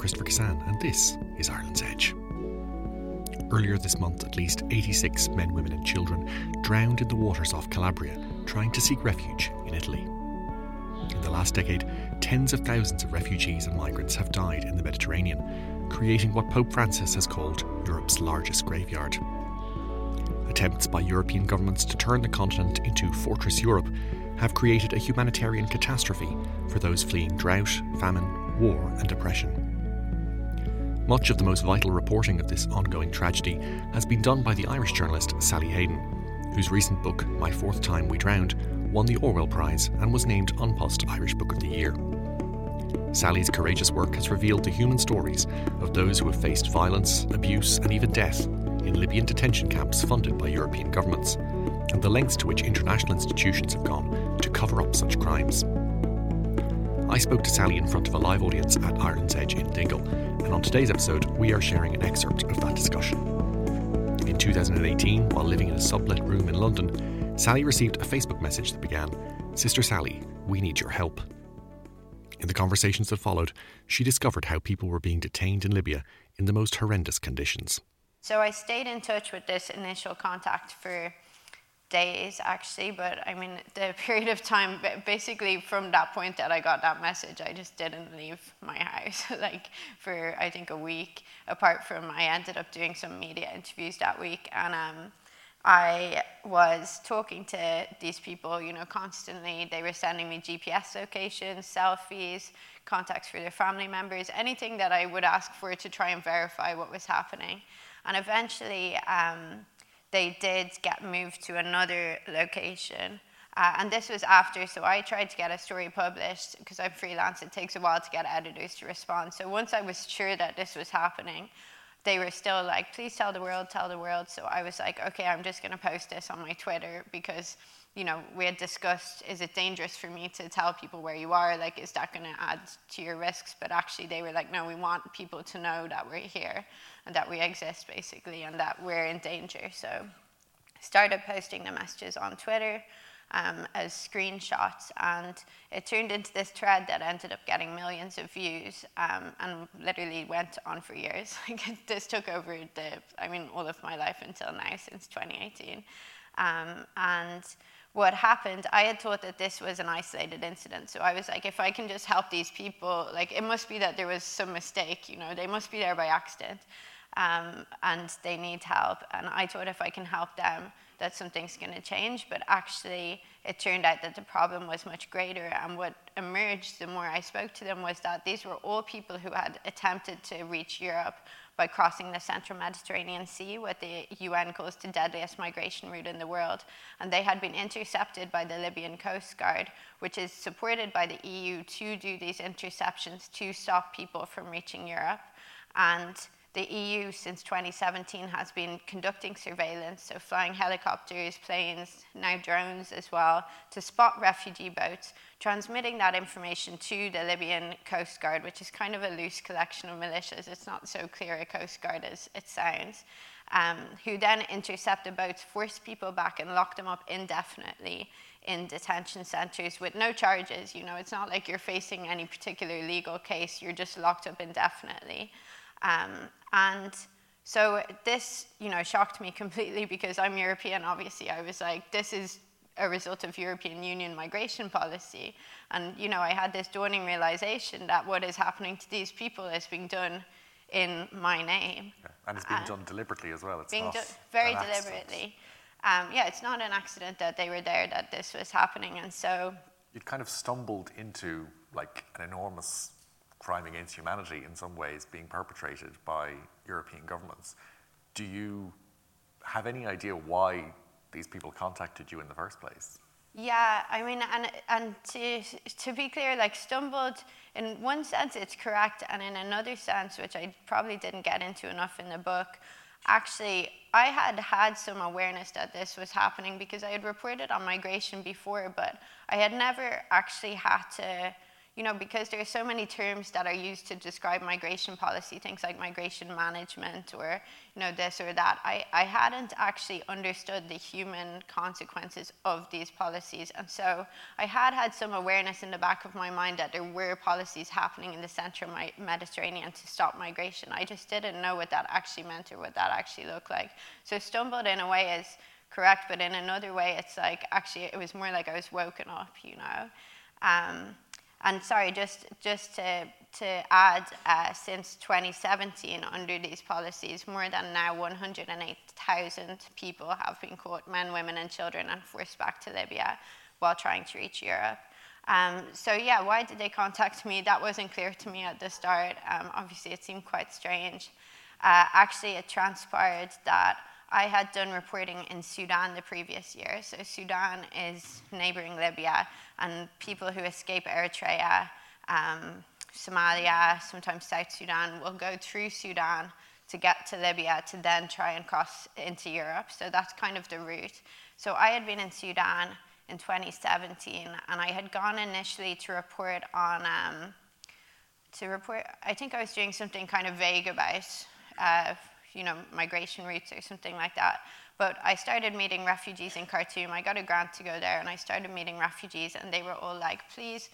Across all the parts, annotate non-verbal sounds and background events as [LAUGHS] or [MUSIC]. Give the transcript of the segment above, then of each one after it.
Christopher Kissane, and this is Ireland's Edge. Earlier this month, at least 86 men, women, and children drowned in the waters off Calabria trying to seek refuge in Italy. In the last decade, tens of thousands of refugees and migrants have died in the Mediterranean, creating what Pope Francis has called Europe's largest graveyard. Attempts by European governments to turn the continent into Fortress Europe have created a humanitarian catastrophe for those fleeing drought, famine, war, and depression. Much of the most vital reporting of this ongoing tragedy has been done by the Irish journalist Sally Hayden, whose recent book, My Fourth Time We Drowned, won the Orwell Prize and was named An Post Irish Book of the Year. Sally's courageous work has revealed the human stories of those who have faced violence, abuse, and even death in Libyan detention camps funded by European governments, and the lengths to which international institutions have gone to cover up such crimes. I spoke to Sally in front of a live audience at Ireland's Edge in Dingle, and on today's episode, we are sharing an excerpt of that discussion. In 2018, while living in a sublet room in London, Sally received a Facebook message that began Sister Sally, we need your help. In the conversations that followed, she discovered how people were being detained in Libya in the most horrendous conditions. So I stayed in touch with this initial contact for days actually, but I mean, the [LAUGHS] period of time, basically from that point that I got that message, I just didn't leave my house, [LAUGHS] like for I think a week, apart from I ended up doing some media interviews that week. And um, I was talking to these people, you know, constantly. They were sending me GPS locations, selfies, contacts for their family members, anything that I would ask for to try and verify what was happening. And eventually, um, they did get moved to another location. Uh, and this was after, so I tried to get a story published because I'm freelance. It takes a while to get editors to respond. So once I was sure that this was happening, they were still like, please tell the world, tell the world. So I was like, okay, I'm just going to post this on my Twitter because, you know, we had discussed, is it dangerous for me to tell people where you are? Like, is that going to add to your risks? But actually, they were like, no, we want people to know that we're here and that we exist, basically, and that we're in danger. So started posting the messages on Twitter um, as screenshots, and it turned into this thread that ended up getting millions of views um, and literally went on for years. [LAUGHS] this took over the, I mean, all of my life until now, since 2018. Um, and what happened, I had thought that this was an isolated incident. So I was like, if I can just help these people, like it must be that there was some mistake, you know, they must be there by accident um, and they need help. And I thought if I can help them, that something's going to change. But actually, it turned out that the problem was much greater. And what emerged the more I spoke to them was that these were all people who had attempted to reach Europe by crossing the central Mediterranean Sea, what the UN calls the deadliest migration route in the world. And they had been intercepted by the Libyan Coast Guard, which is supported by the EU to do these interceptions to stop people from reaching Europe. And the EU, since 2017, has been conducting surveillance, so flying helicopters, planes, now drones as well, to spot refugee boats, transmitting that information to the Libyan Coast Guard, which is kind of a loose collection of militias. It's not so clear a Coast Guard as it sounds. Um, who then intercept the boats, force people back, and lock them up indefinitely in detention centres with no charges. You know, it's not like you're facing any particular legal case, you're just locked up indefinitely. Um, and so this, you know, shocked me [LAUGHS] completely because I'm European. Obviously, I was like, this is a result of European Union migration policy. And, you know, I had this dawning realization that what is happening to these people is being done in my name. Yeah. And it's being uh, done deliberately as well. It's being done very deliberately. Um, yeah, it's not an accident that they were there, that this was happening. And so. You'd kind of stumbled into like an enormous crime against humanity in some ways being perpetrated by European governments. Do you have any idea why these people contacted you in the first place? Yeah, I mean, and and to to be clear, like stumbled in one sense, it's correct, and in another sense, which I probably didn't get into enough in the book, actually, I had had some awareness that this was happening because I had reported on migration before, but I had never actually had to you know, because there are so many terms that are used to describe migration policy, things like migration management or, you know, this or that, I, I hadn't actually understood the human consequences of these policies. And so I had had some awareness in the back of my mind that there were policies happening in the central Mediterranean to stop migration. I just didn't know what that actually meant or what that actually looked like. So stumbled in a way is correct, but in another way, it's like actually it was more like I was woken up, you know. Um, and sorry, just, just to, to add, uh, since 2017, under these policies, more than now 108,000 people have been caught, men, women, and children, and forced back to Libya while trying to reach Europe. Um, so yeah, why did they contact me? That wasn't clear to me at the start. Um, obviously, it seemed quite strange. Uh, actually, it transpired that I had done reporting in Sudan the previous year. So Sudan is neighboring Libya, and people who escape Eritrea, um, Somalia, sometimes South Sudan, will go through Sudan to get to Libya to then try and cross into Europe. So that's kind of the route. So I had been in Sudan in 2017, and I had gone initially to report on. Um, to report, I think I was doing something kind of vague about uh, you know, migration routes or something like that. But I started meeting refugees in Khartoum. I got a grant to go there, and I started meeting refugees, and they were all like, please,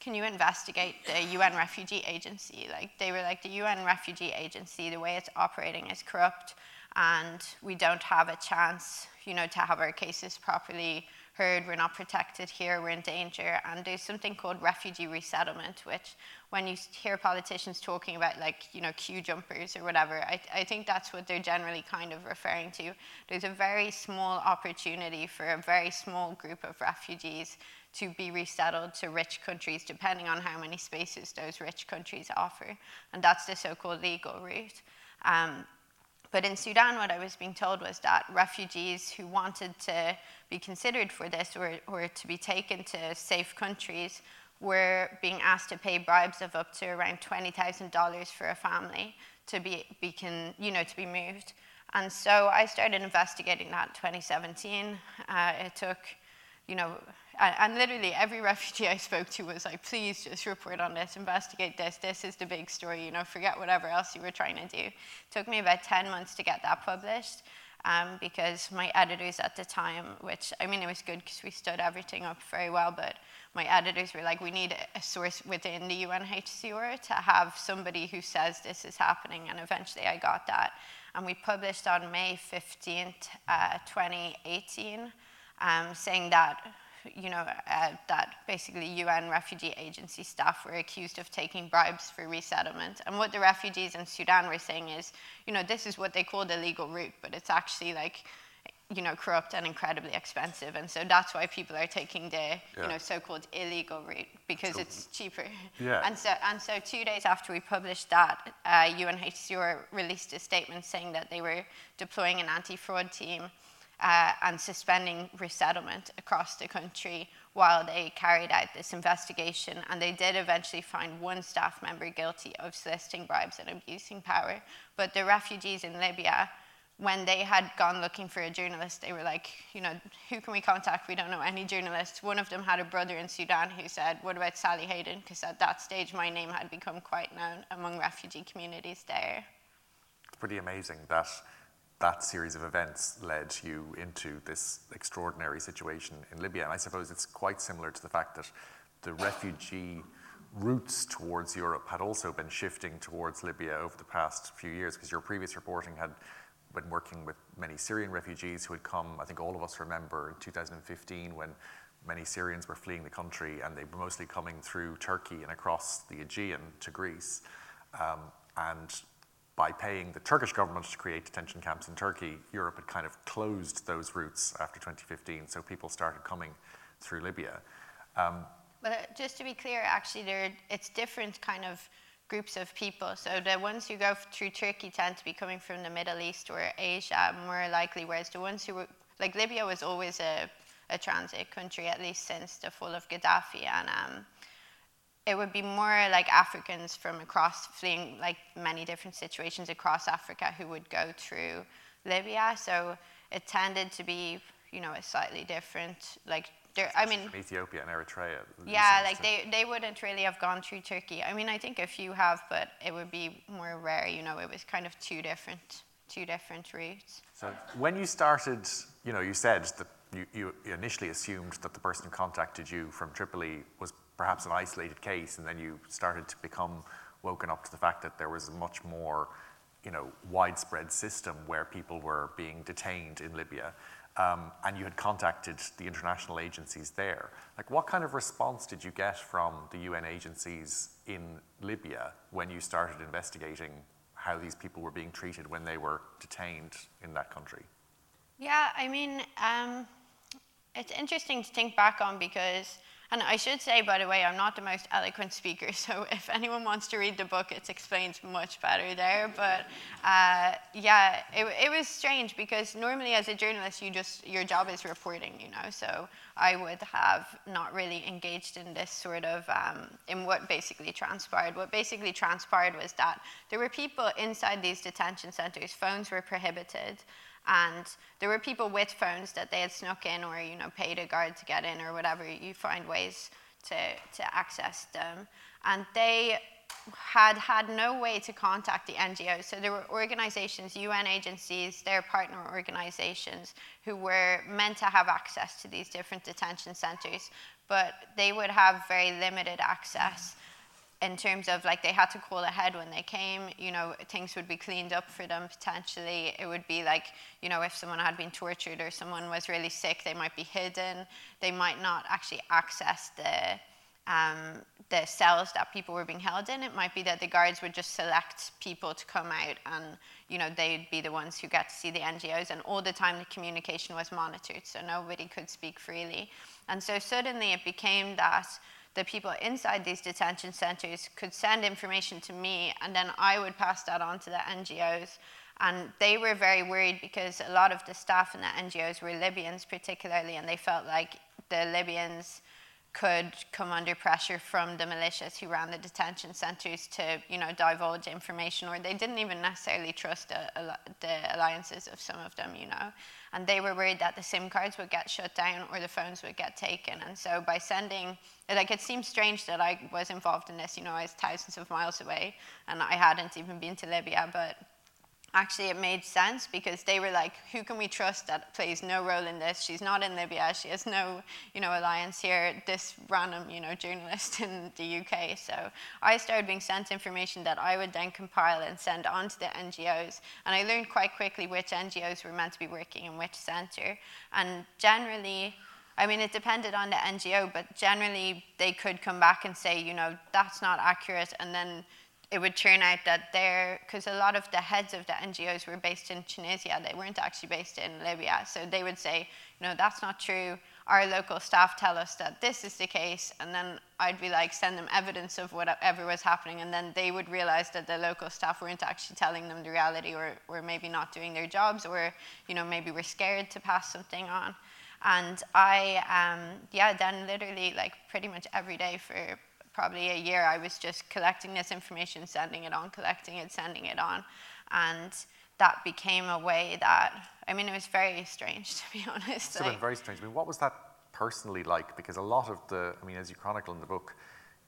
can you investigate the UN Refugee Agency? Like, they were like, the UN Refugee Agency, the way it's operating is corrupt, and we don't have a chance, you know, to have our cases properly heard, we're not protected here, we're in danger. And there's something called refugee resettlement, which when you hear politicians talking about like, you know, queue jumpers or whatever, I, I think that's what they're generally kind of referring to. There's a very small opportunity for a very small group of refugees to be resettled to rich countries, depending on how many spaces those rich countries offer. And that's the so-called legal route. Um, but in Sudan, what I was being told was that refugees who wanted to be considered for this or, or to be taken to safe countries were being asked to pay bribes of up to around $20,000 for a family to be, be can, you know, to be moved. And so I started investigating that in 2017. Uh, it took, you know, and, and, literally every [LAUGHS] refugee I spoke to was like, please just report on this, investigate this, this is the big story, you know, forget whatever else you were trying to do. It took me about 10 months to get that published um, because my editors at the time, which I mean, it was good because we stood everything up very well, but my editors were like, we need a source within the UNHCR to have somebody who says this is happening, and eventually I got that. And we published on May 15th, uh, 2018, um, saying that you know, uh, that basically UN refugee agency staff were accused of taking bribes for resettlement. And what the refugees in Sudan were saying is, you know, this is what they call the legal route, but it's actually like, you know, corrupt and incredibly expensive. And so that's why people are taking the, yeah. you know, so-called illegal route because so, it's cheaper. Yeah. And so, and so two days after we published that, uh, UNHCR released a statement saying that they were deploying an anti-fraud team uh, and suspending resettlement across the country while they carried out this investigation. And they did eventually find one staff member guilty of soliciting bribes and abusing power. But the refugees in Libya, when they had gone looking for a journalist, they were like, you know, who can we contact? We don't know any journalists. One of them had a brother in Sudan who said, what about Sally Hayden? Because at that stage, my name had become quite known among refugee communities there. It's pretty amazing that that series of events led you into this extraordinary situation in Libya. And I suppose it's quite similar to the fact that the refugee routes towards Europe had also been shifting towards Libya over the past few years, because your previous reporting had been working with many Syrian refugees who had come, I think all of us remember in 2015 when many Syrians were fleeing the country and they were mostly coming through Turkey and across the Aegean to Greece. Um, and by paying the Turkish government to create detention camps in Turkey, Europe had kind of closed those routes after 2015, so people started coming through Libya. Um, but uh, just to be clear, actually, there, it's different kind of groups of people. So the ones who go through Turkey tend to be coming from the Middle East or Asia more likely, whereas the ones who were, like Libya was always a, a transit country, at least since the fall of Gaddafi. And um, it would be more like Africans from across, fleeing like many different situations across Africa who would go through Libya. So it tended to be, you know, a slightly different, like there, I mean, from Ethiopia and Eritrea. yeah, like they, they wouldn't really have gone through Turkey. I mean, I think a few have, but it would be more rare. You know, it was kind of two different two different routes. So when you started, you know, you said that you, you initially assumed that the person who contacted you from Tripoli was perhaps an isolated case, and then you started to become woken up to the fact that there was a much more, you know, widespread system where people were being detained in Libya. Um, and you had contacted the international agencies there. Like, what kind of response did you get from the UN agencies in Libya when you started investigating how these people were being treated when they were detained in that country? Yeah, I mean, um, it's interesting to think back on because, and I should say, by the way, I'm not the most eloquent speaker, [LAUGHS] so if anyone wants to read the book, it's explained much better there. But uh, yeah, it, it was strange because normally as a journalist, you just, your job is reporting, you know, so I would have not really engaged in this sort of, um, in what basically transpired. What basically transpired was that there were people inside these detention centers, phones were prohibited and there were people with phones that they had snuck in or you know paid a guard to get in or whatever you find ways to, to access them. And they had had no way to contact the ngos so there were organizations un agencies their partner organizations who were meant to have access to these different detention centers but they would have very limited access in terms of like they had to call ahead when they came you know things would be cleaned up for them potentially. It would be like you know if someone had been tortured or someone was really sick they might be hidden. They might not actually access the um, the cells that people were being held in. It might be that the guards would just select people to come out and you know they'd be the ones who get to see the ngos and all the time the communication was monitored so nobody could speak freely. And so suddenly it became that the people inside these detention centers could send information to me, and then I would pass that on to the NGOs. And they were very worried because a lot of the staff in the NGOs were Libyans, particularly, and they felt like the Libyans could come under pressure from the militias who ran the detention centers to, you know, divulge information, or they didn't even necessarily trust the, the alliances of some of them, you know. And they were worried that the SIM cards would get shut down or the phones would get taken. And so by sending, like, it seems strange that I was involved in this, you know, I was thousands of miles away and I hadn't even been to Libya, but actually it made sense because they were like, who can we trust that plays no role in this? She's not in Libya. She has no, you know, alliance here. This random, you know, journalist [LAUGHS] in the UK. So I started being sent information that I would then compile and send on to the NGOs. And I learned quite quickly which NGOs were meant to be working in which center. And generally, I mean, it depended on the NGO, but generally they could come back and say, you know, that's not accurate. And then it would turn out that they're, because a lot of the heads of the NGOs were based in Tunisia, they weren't actually based in Libya. So they would say, no, that's not true. Our local staff tell us that this is the case. And then I'd be like, send them evidence of whatever was happening. And then they would realize that the local staff weren't actually telling them the reality or, or maybe not doing their jobs or, you know, maybe were scared to pass something on. And I, um, yeah, then literally like pretty much every day for probably a year, I was just collecting this information, sending it on, collecting it, sending it on. And that became a way that, I mean, it was very strange, [LAUGHS] to be honest. It's been very strange. I mean, what was that personally like? Because a lot of the, I mean, as you chronicle in the book,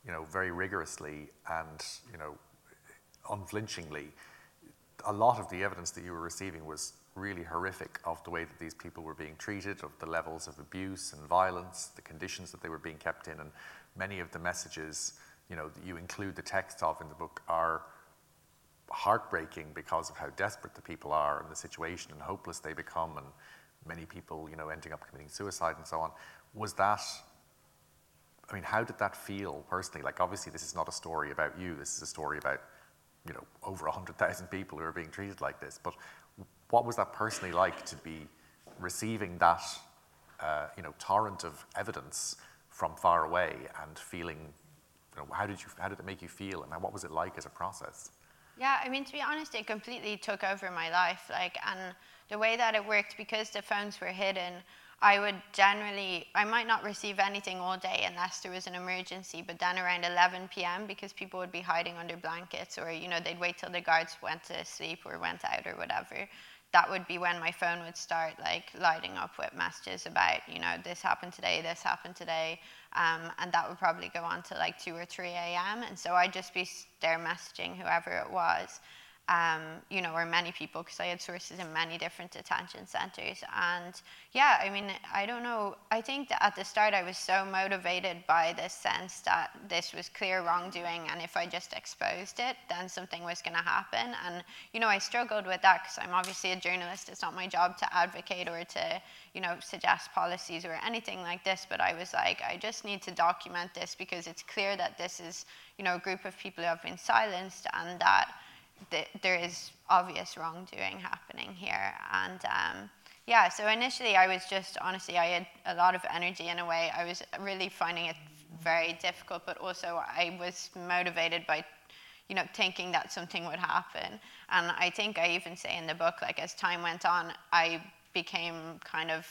you know, very rigorously and, you know, unflinchingly, a lot of the evidence that you were receiving was really horrific of the way that these people were being treated, of the levels of abuse and violence, the conditions that they were being kept in, and many of the messages, you know, that you include the text of in the book are heartbreaking because of how desperate the people are and the situation and hopeless they become, and many people, you know, ending up committing suicide and so on. Was that? I mean, how did that feel personally? Like, obviously, this is not a story about you. This is a story about, you know, over 100,000 people who are being treated like this. But what was that personally like to be receiving that, uh, you know, torrent of evidence from far away and feeling, you know, how did you, how did it make you feel, and what was it like as a process? Yeah, I mean, to be honest, it completely took over my life. Like, and the way that it worked, because the phones were hidden, I would generally, I might not receive anything all day unless there was an emergency, but then around 11 p.m., because people would be hiding under blankets or, you know, they'd wait till the guards went to sleep or went out or whatever, that would be when my phone would start like lighting up with messages about, you know, this happened today, this happened today. Um, and that would probably go on to like 2 or 3 a.m. And so I'd just be there messaging whoever it was um, you know, or many people, because I had sources in many different detention centres. And yeah, I mean, I don't know. I think that at the start I was so motivated by this sense that this was clear wrongdoing, and if I just exposed it, then something was going to happen. And you know, I struggled with that because I'm obviously a journalist. It's not my job to advocate or to, you know, suggest policies or anything like this. But I was like, I just need to document this because it's clear that this is, you know, a group of people who have been silenced, and that th- there is obvious wrongdoing happening here. And um, yeah, so initially I was just, honestly, I had a lot of energy in a way. I was really finding it very difficult, but also I was motivated by, you know, thinking that something would happen. And I think I even say in the book, like as time went on, I became kind of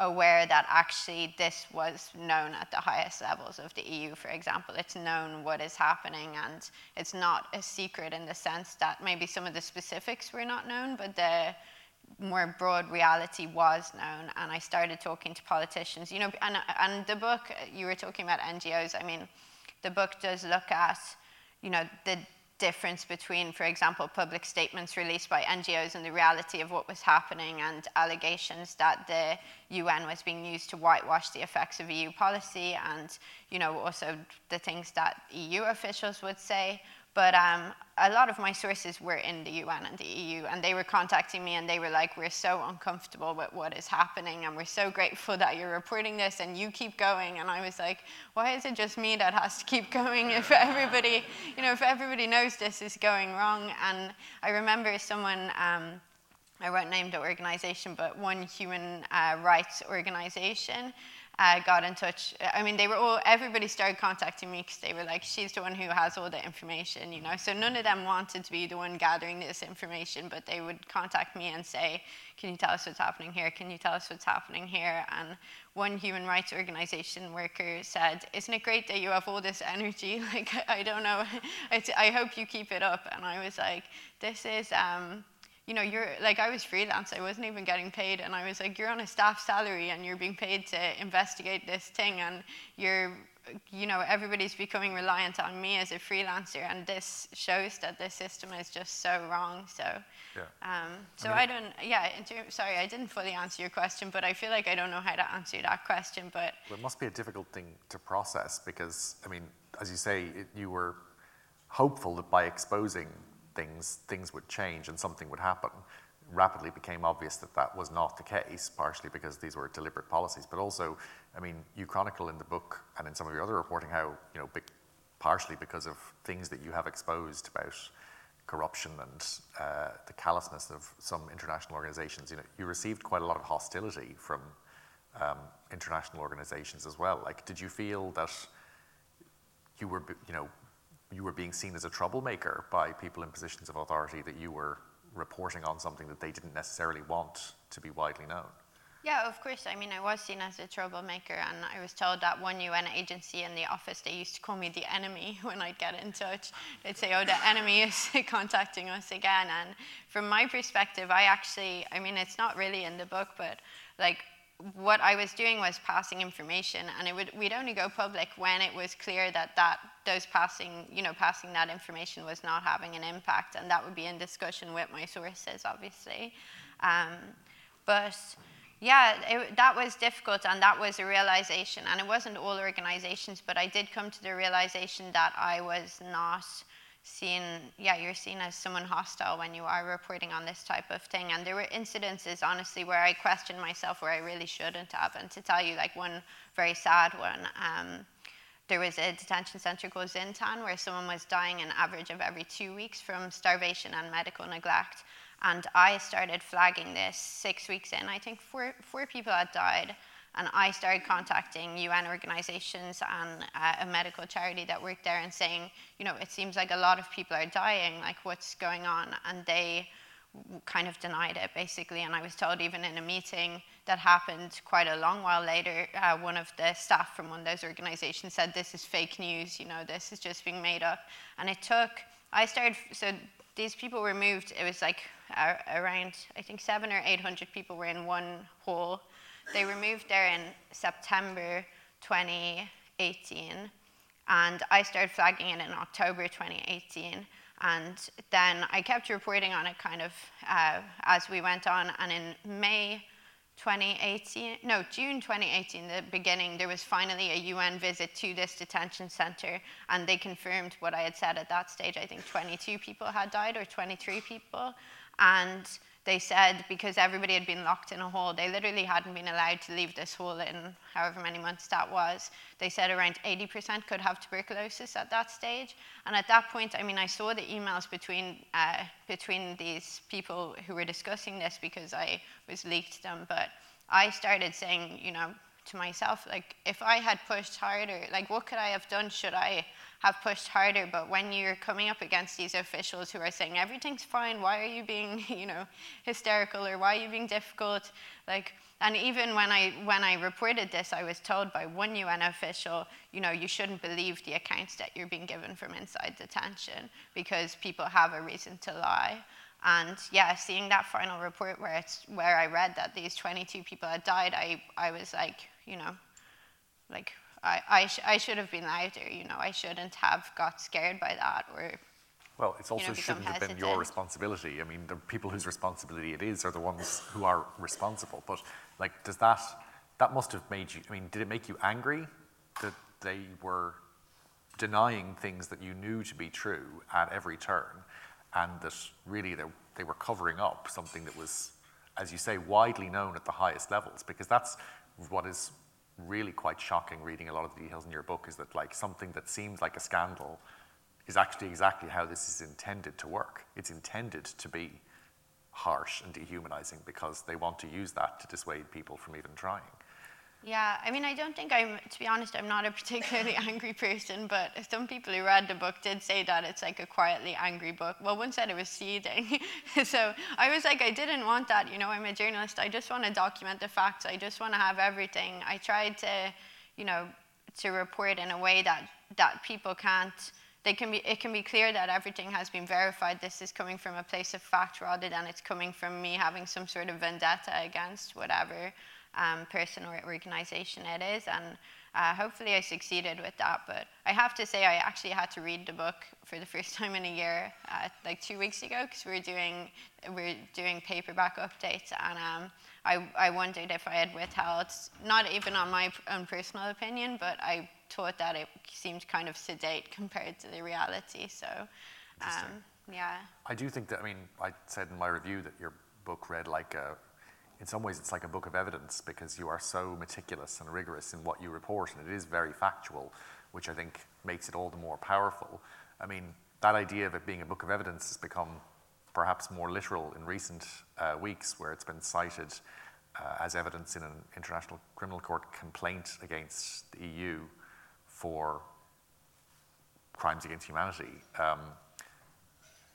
aware that actually this was known at the highest levels of the EU, for example. It's known what is happening, and it's not a secret in the sense that maybe some of the specifics were not known, but the more broad reality was known. And I started talking to politicians, you know, and, and the book, you were talking about NGOs, I mean, the book does look at, you know, the difference between, for example, public statements released by NGOs and the reality of what was happening and allegations that the UN was being used to whitewash the effects of EU policy and, you know, also the things that EU officials would say but um, a lot of my sources were in the UN and the EU, and they were contacting me and they were like, We're so uncomfortable with what is happening, and we're so grateful that you're reporting this and you keep going. And I was like, Why is it just me that has to keep [LAUGHS] going if everybody, you know, if everybody knows this is going wrong? And I remember someone, um, I won't name the organization, but one human uh, rights organization uh, got in touch. I mean, they were all, everybody started contacting me because they were like, she's the one who has all the information, you know. So none of them wanted to be the one gathering this information, but they would contact me and say, can you tell us what's happening here? Can you tell us what's happening here? And one human rights organization worker said, isn't it great that you have all this energy? [LAUGHS] Like, I don't know, [LAUGHS] I hope you keep it up. And I was like, this is, um, you know, you're like, I was freelance, I wasn't even getting paid. And I was like, you're on a staff salary and you're being paid to investigate this thing. And you're, you know, everybody's becoming reliant on me as a freelancer. And this shows that the system is just so wrong. So, yeah. um, so I, mean, I don't, yeah, sorry, I didn't fully answer your question, but I feel like I don't know how to answer that question. But well, it must be a difficult thing to process because, I mean, as you say, it, you were hopeful that by exposing things, things would change and something would happen. Rapidly became obvious that that was not the case, partially because these were deliberate policies, but also, I mean, you chronicle in the book and in some of your other reporting how, you know, partially because of things that you have exposed about corruption and uh, the callousness of some international organizations, you know, you received quite a lot of hostility from um, international organizations as well. Like, did you feel that you were, you know, you were being seen as a troublemaker by people in positions of authority that you were reporting on something that they didn't necessarily want to be widely known. Yeah, of course. I mean, I was seen as a troublemaker, and I was told that one UN agency in the office, they used to call me the enemy [LAUGHS] when I'd get in touch. They'd say, oh, the enemy is [LAUGHS] contacting us again. And from my perspective, I actually, I mean, it's not really in the book, but like what I was doing was passing information, and it would we'd only go public when it was clear that that those passing you know passing that information was not having an impact, and that would be in discussion with my sources, obviously. Um, but yeah, it, that was difficult, and that was a realization, and it wasn't all organizations, but I did come to the realization that I was not seen, yeah, you're seen as someone hostile when you are reporting on this type of thing. And there were incidences, honestly, where I questioned myself where I really shouldn't have. And to tell you, like, one very sad one, um, there was a detention center called Zintan where someone was dying an average of every two weeks from starvation and medical neglect. And I started flagging this six weeks in. I think four, four people had died. And I started contacting UN organizations and uh, a medical charity that worked there and saying, you know, it seems like a lot of people are dying, like what's going on? And they kind of denied it basically. And I was told even in a meeting that happened quite a long while later, uh, one of the staff from one of those organizations said, this is fake news, you know, this is just being made up. And it took, I started, so these people were moved, it was like uh, around, I think, seven or 800 people were in one hole. They were moved there in September 2018, and I started flagging it in October 2018. And then I kept reporting on it kind of uh, as we went on. And in May 2018, no, June 2018, the beginning, there was finally a UN visit to this detention center, and they confirmed what I had said at that stage. I think 22 people had died, or 23 people. And they said because everybody had been locked in a hole, they literally hadn't been allowed to leave this hole in however many months that was. They said around 80% could have tuberculosis at that stage. And at that point, I mean, I saw the emails between, uh, between these people who were discussing this because I was leaked them. But I started saying, you know, to myself, like, if I had pushed harder, like, what could I have done? Should I have pushed harder. But when you're coming up against these officials who are saying everything's fine, why are you being, [LAUGHS] you know, hysterical or why are you being difficult? Like, and even when I when I reported this, I was told by one UN official, you know, you shouldn't believe the accounts that you're being given from inside detention because people have a reason to lie. And yeah, seeing that final report where it's where I read that these 22 people had died, I I was like, you know, like I, I, sh- I should have been louder, you know, I shouldn't have got scared by that or. Well, it also you know, shouldn't have been your responsibility. I mean, the people whose responsibility it is are the ones who are responsible. But, like, does that, that must have made you, I mean, did it make you angry that they were denying things that you knew to be true at every turn and that really they, they were covering up something that was, as you say, widely known at the highest levels? Because that's what is really quite shocking reading a lot of the details in your book is that like something that seems like a scandal is actually exactly how this is intended to work. It's intended to be harsh and dehumanizing because they want to use that to dissuade people from even trying. Yeah, I mean, I don't think I'm, to be honest, I'm not a [LAUGHS] particularly angry person, but some people who read the book did say that it's like a quietly angry book. Well, one said it was seething. [LAUGHS] so I was like, I didn't want that. You know, I'm a journalist. I just want to document the facts. I just want to have everything. I tried to, you know, to report in a way that, that people can't, they can be, it can be clear that everything has been verified. This is coming from a place of fact rather than it's coming from me having some sort of vendetta against whatever um, person or organization it is. And uh, hopefully I succeeded with that. But I have to say, I actually had to read the book for the [LAUGHS] first time in a year, uh, like two weeks ago, because we were doing we are doing paperback updates, and um, I I wondered if I had withheld, not even on my own personal opinion, but I thought that it seemed kind of sedate compared to the reality. So, um, yeah. I do think that. I mean, I said in my review that your book read like a in some ways it's like a book of evidence because you are so meticulous and rigorous in what you report and it is very factual which i think makes it all the more powerful. I mean that idea of it being a book of evidence has become perhaps more literal in recent uh, weeks where it's been cited uh, as evidence in an international criminal court complaint against the eu for crimes against humanity. Um,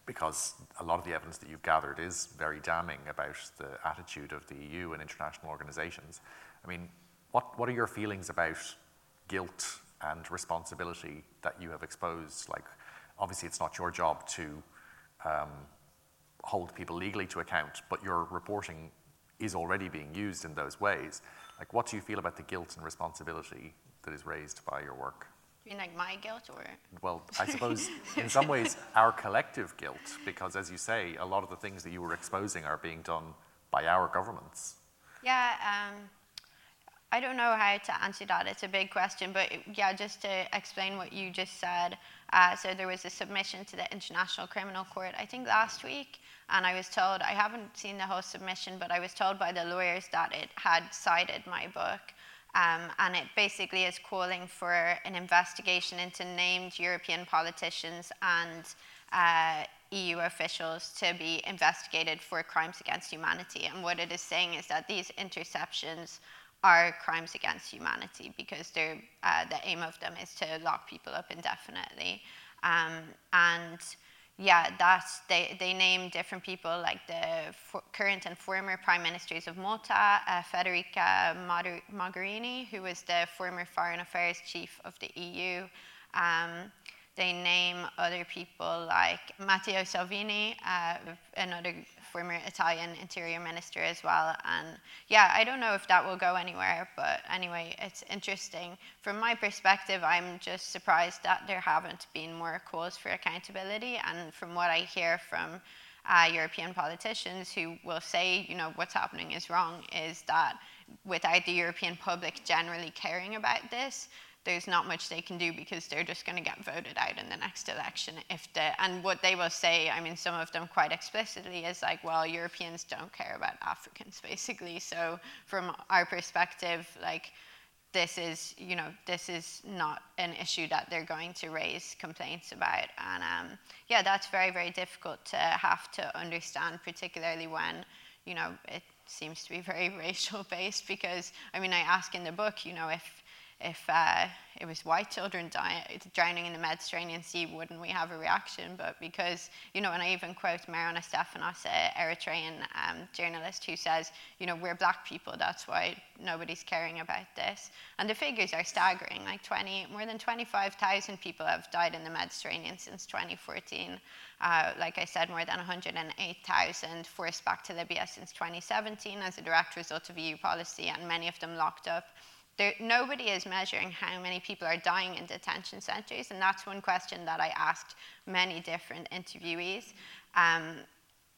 because a lot of the evidence that you've gathered is very damning about the attitude of the EU and international organizations. I mean, what, what are your feelings about guilt and responsibility that you have exposed? Like, obviously, it's not your job to um, hold people legally to account, but your reporting is already being used in those ways. Like, what do you feel about the guilt and responsibility that is raised by your work? You mean like my guilt or? Well, I [LAUGHS] suppose in some ways our collective guilt, because as you say, a lot of the things that you were exposing are being done by our governments. Yeah, um, I don't know how to answer that. It's a big question, but yeah, just to explain what you just said. Uh, so there was a submission to the International Criminal Court, I think last week, and I was told, I haven't seen the whole submission, but I was told by the lawyers that it had cited my book. Um, and it basically is calling for an investigation into named European politicians and uh, EU officials to be investigated for crimes against humanity. And what it is saying is that these interceptions are crimes against humanity because uh, the aim of them is to lock people up indefinitely. Um, and yeah, that's, they, they name different people like the for, current and former prime ministers of Malta, uh, Federica Mogherini, who was the former foreign affairs chief of the EU. Um, they name other people like Matteo Salvini, uh, another former Italian interior minister as well. And yeah, I don't know if that will go anywhere, but anyway, it's interesting. From my perspective, I'm just surprised that there haven't been more calls for accountability. And from what I hear from uh, European politicians who will say, you know, what's happening is wrong, is that without the European public generally caring about this, there's not much they can do because they're just going to get voted out in the next election if the and what they will say i mean some of them quite explicitly is like well europeans don't care about africans [LAUGHS] basically. So from our perspective like this is you know this is not an issue that they're going to raise complaints about. And um, yeah that's very very difficult to have to understand particularly when you know it seems to be very [LAUGHS] racial based because i mean i ask in the book you know if if uh, it was white children dying, drowning in the Mediterranean Sea, wouldn't we have a reaction? But because, you know, and I even quote Meron Estefanos, an Eritrean um, journalist, who says, you know, we're black people, that's why nobody's caring about this. And the figures are staggering, like 20, more than 25,000 people have died in the Mediterranean since 2014. Uh, like I said, more than 108,000 forced back to Libya since 2017 as a direct result of EU policy, and many of them locked up. There, nobody is measuring how many people are dying in detention centres, and that's one question that I asked many different interviewees. Um,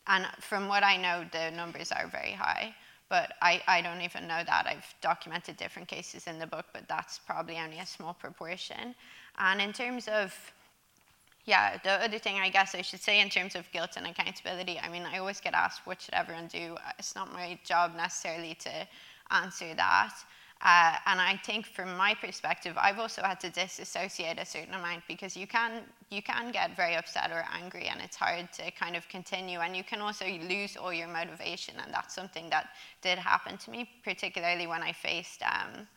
and from what I know, the numbers are very high, but I, I don't even know that. I've documented different cases in the book, but that's probably only a small proportion. And in terms of yeah, the other thing I guess I should say in terms of guilt and accountability, I mean, I always get asked, what should everyone do? It's not my job necessarily to answer that. Uh, and I think from my perspective, I've also had to disassociate a certain amount because you can, you can get very upset or angry and it's hard to kind of continue. And you can also lose all your motivation. And that's something that did happen to me, particularly when I faced, um,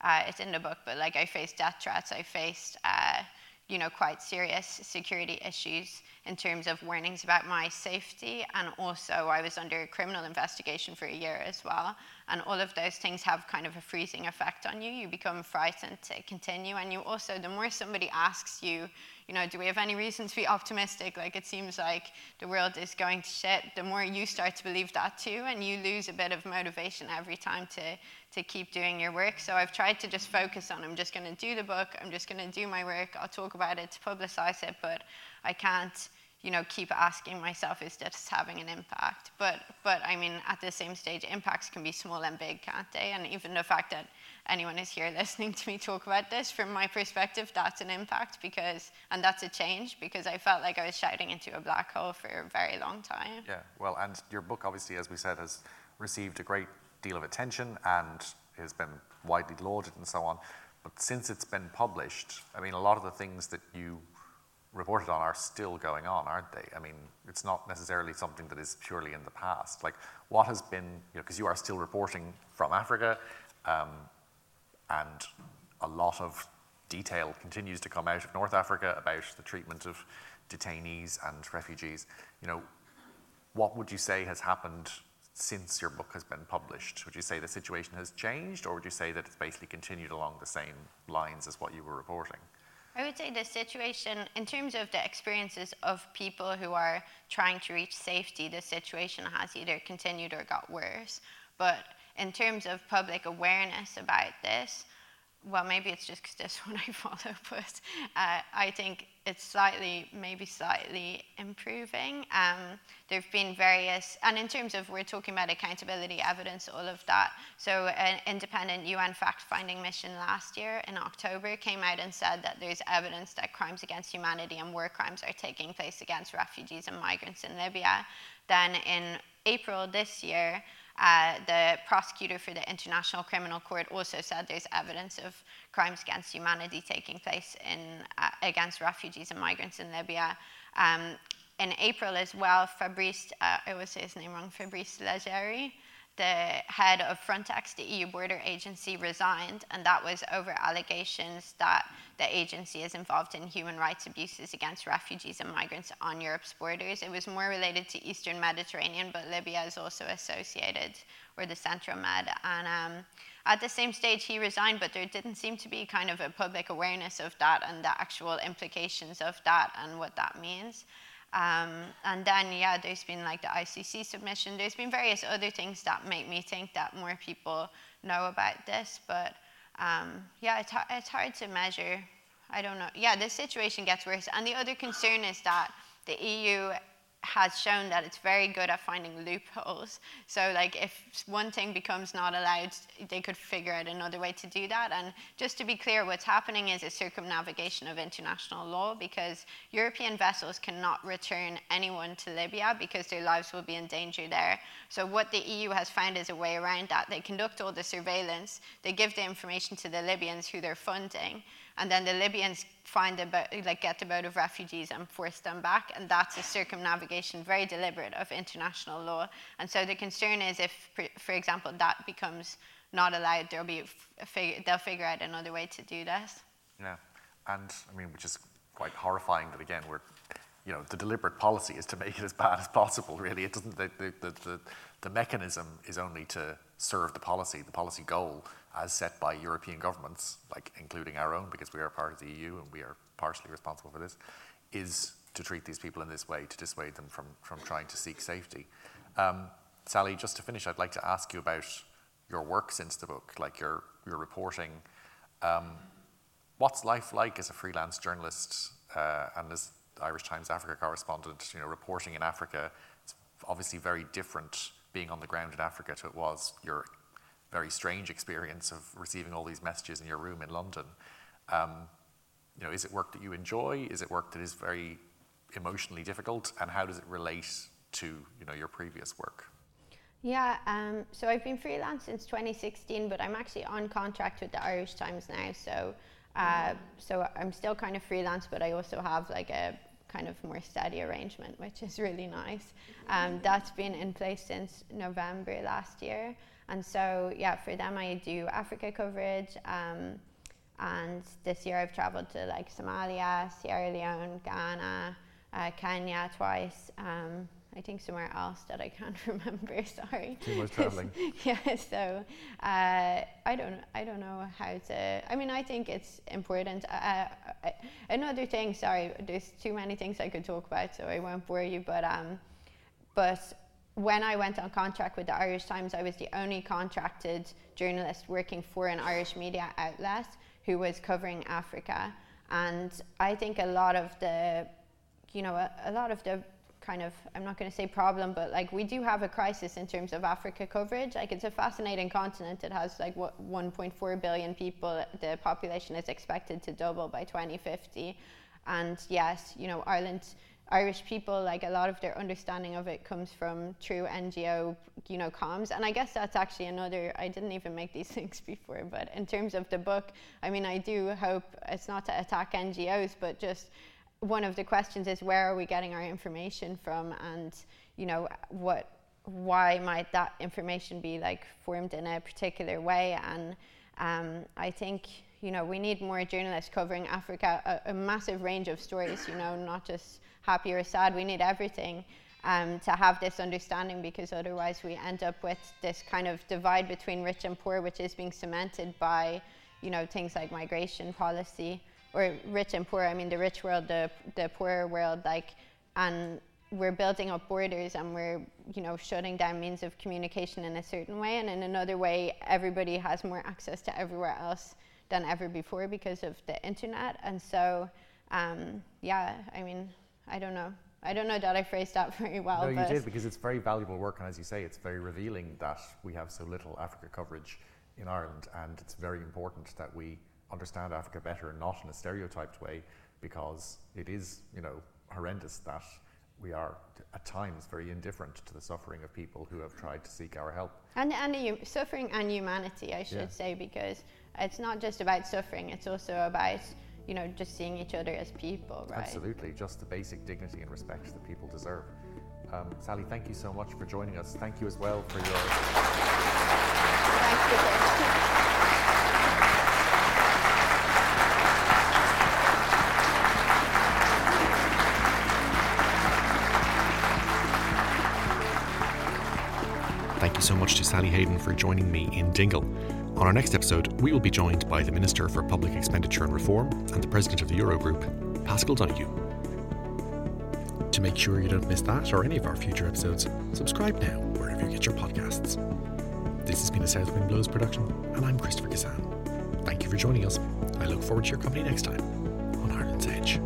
uh, it's in the book, but like I faced death threats, I faced, uh, you know, quite serious security issues in terms of warnings about my safety. And also, I was under criminal investigation for a year as well. And all of those things have kind of a freezing effect on you. You become frightened to continue. And you also, the more somebody asks you, you know, do we have any reason to be optimistic? Like it seems like the world is going to shit. The more you start to believe that too, and you lose a bit of motivation every time to to keep doing your work. So I've tried to just focus on I'm just going to do the book, I'm just going to do my work, I'll talk about it to publicize it, but I can't you know, keep asking myself, is this having an impact? But, but I mean, at the same stage, impacts can be small and big, can't they? And even the fact that anyone is here [LAUGHS] listening to me talk about this, from my perspective, that's an impact because, and that's a change because I felt like I was shouting into a black hole for a very long time. Yeah, well, and your book, obviously, as we said, has received a great deal of attention and has been widely lauded and so on. But since it's been published, I mean, a lot of the things that you reported on are still going on, aren't they? I mean, it's not necessarily something that is purely in the past. Like, what has been, you know, because you are still reporting from Africa, um, and a lot of detail continues to come out of North Africa about the treatment of detainees and refugees. You know, what would you say has happened since your book has been published? Would you say the situation has changed, or would you say that it's basically continued along the same lines as what you were reporting? I would say the situation, in terms of the experiences of people who are trying to reach safety, the situation has either continued or got worse. But in terms of public awareness about this, well, maybe it's just because this [LAUGHS] one I follow, but uh, I think it's slightly, maybe slightly improving. Um, there have been various, and in terms of we're talking about accountability, evidence, all of that. So, an independent UN fact finding mission last year in October came out and said that there's evidence that crimes against humanity and war crimes are taking place against refugees and migrants in Libya. Then, in April this year, uh, the prosecutor for the International Criminal Court also said there's evidence of crimes against humanity taking place in, uh, against refugees and migrants in Libya. Um, in April as well, Fabrice, uh, I always say his name wrong, Fabrice Leggeri, the head of Frontex, the EU border agency, resigned, and that was over allegations that the agency is involved in human rights abuses against refugees and migrants on Europe's borders. It was more related to Eastern Mediterranean, but Libya is also associated, or the Central Med. And um, at the same stage, he resigned, but there didn't seem to be kind of a public awareness of that and the actual implications of that and what that means. Um, and then, yeah, there's been like the ICC submission. There's been various other things that make me think that more people know about this. But um, yeah, it's, it's hard to measure. I don't know. Yeah, this situation gets worse. And the other concern is that the EU has shown that it's very good at finding loopholes. So, like, if one thing becomes not allowed, they could figure out another way to do that. And just to be clear, what's happening is a circumnavigation of international law because European vessels cannot return anyone to Libya because their lives will be in danger there. So, what the EU has found is a way around that. They conduct all the surveillance, they give the information to the Libyans who they're funding, and then the Libyans find boat, like get boat of refugees and force them back, and that's a circumnavigation, very deliberate, of international law. And so the concern is if, for example, that becomes not allowed, there'll be fig- they'll figure out another way to do this. Yeah, and I mean, which is quite horrifying that again we're, you know, the deliberate policy is to make it as bad as possible. Really, it doesn't. The the, the, the mechanism is only to serve the policy, the policy goal as set by European governments, like including our own, because we are part of the EU and we are partially responsible for this, is to treat these people in this way, to dissuade them from, from trying to seek safety. Um, Sally, just to finish, I'd like to ask you about your work since the book, like your, your reporting. Um, what's life like as a freelance journalist uh, and as Irish Times Africa correspondent, you know, reporting in Africa? It's obviously very different being on the ground in Africa to it was your very strange experience of receiving all these messages in your room in London. Um, you know, is it work that you enjoy? Is it work that is very emotionally difficult? And how does it relate to you know your previous work? Yeah, um, so I've been freelance since 2016, but I'm actually on contract with the Irish Times now. So, uh, so I'm still kind of freelance, but I also have like a kind of more steady arrangement, which is really nice. Um, that's been in place since November last year. And so, yeah, for them, I do Africa coverage. Um, and this year I've traveled to like Somalia, Sierra Leone, Ghana, uh, Kenya twice. Um, I think somewhere else that I can't [LAUGHS] remember. Sorry. Too much [LAUGHS] traveling. [LAUGHS] yeah. So uh, I don't. I don't know how to. I mean, I think it's important. Uh, uh, another thing. Sorry, there's too many things I could talk about, so I won't bore you. But um, but when I went on contract with the Irish Times, I was the only contracted journalist working for an Irish media outlet who was covering Africa. And I think a lot of the, you know, a, a lot of the kind of, I'm not going to say problem, but like we do have a crisis in terms of Africa coverage. Like it's a fascinating continent. It has like what 1.4 billion people. The population is expected to double by 2050. And yes, you know, Ireland Irish people, like a lot of their understanding of it comes from true NGO, you know, comms. And I guess that's actually another, I didn't even make these [LAUGHS] things before, but in terms of the book, I mean, I do hope it's not to attack NGOs, but just one of the questions is where are we getting our information from and, you know, what, why might that information be like formed in a particular way? And um, I think, you know, we need more journalists covering Africa, a, a massive range of stories, you know, not just happy or sad. We need everything um, to have this understanding because otherwise we end up with this kind of divide between rich and poor, which is being cemented by, you know, things like migration policy or rich and poor. I mean, the rich world, the the poorer world, like, and we're building up borders and we're, you know, shutting down means of communication in a certain way, and in another way, everybody has more access to everywhere else than ever before because of the internet, and so. Um, yeah, I mean, I don't know. I don't know that I phrased that [LAUGHS] very well. No, you did because it's very valuable work, and as you say, it's very revealing that we have so little Africa coverage in Ireland, and it's very important that we understand Africa better, not in a stereotyped way, because it is, you know, horrendous that we are at times very indifferent to the suffering of people who have tried to seek our help. And, and suffering and humanity, I should yeah. say, because it's not just about suffering, it's also about you know, just seeing each other as people, right? Absolutely, just the basic dignity and respect that people deserve. Um, Sally, thank you so much for joining us. Thank you as well for your. Thank you so much to Sally Hayden for joining me in Dingle. On our next episode, we will be joined by the Minister for Public Expenditure and Reform and the President of the Eurogroup, Paschal Donohoe. To make sure you don't miss that or any of our future episodes, subscribe now wherever you get your podcasts. This has been a South Wind Blows production, and I'm Christopher Kissane. Thank you for joining us. I look forward to your company next time on Ireland's Edge.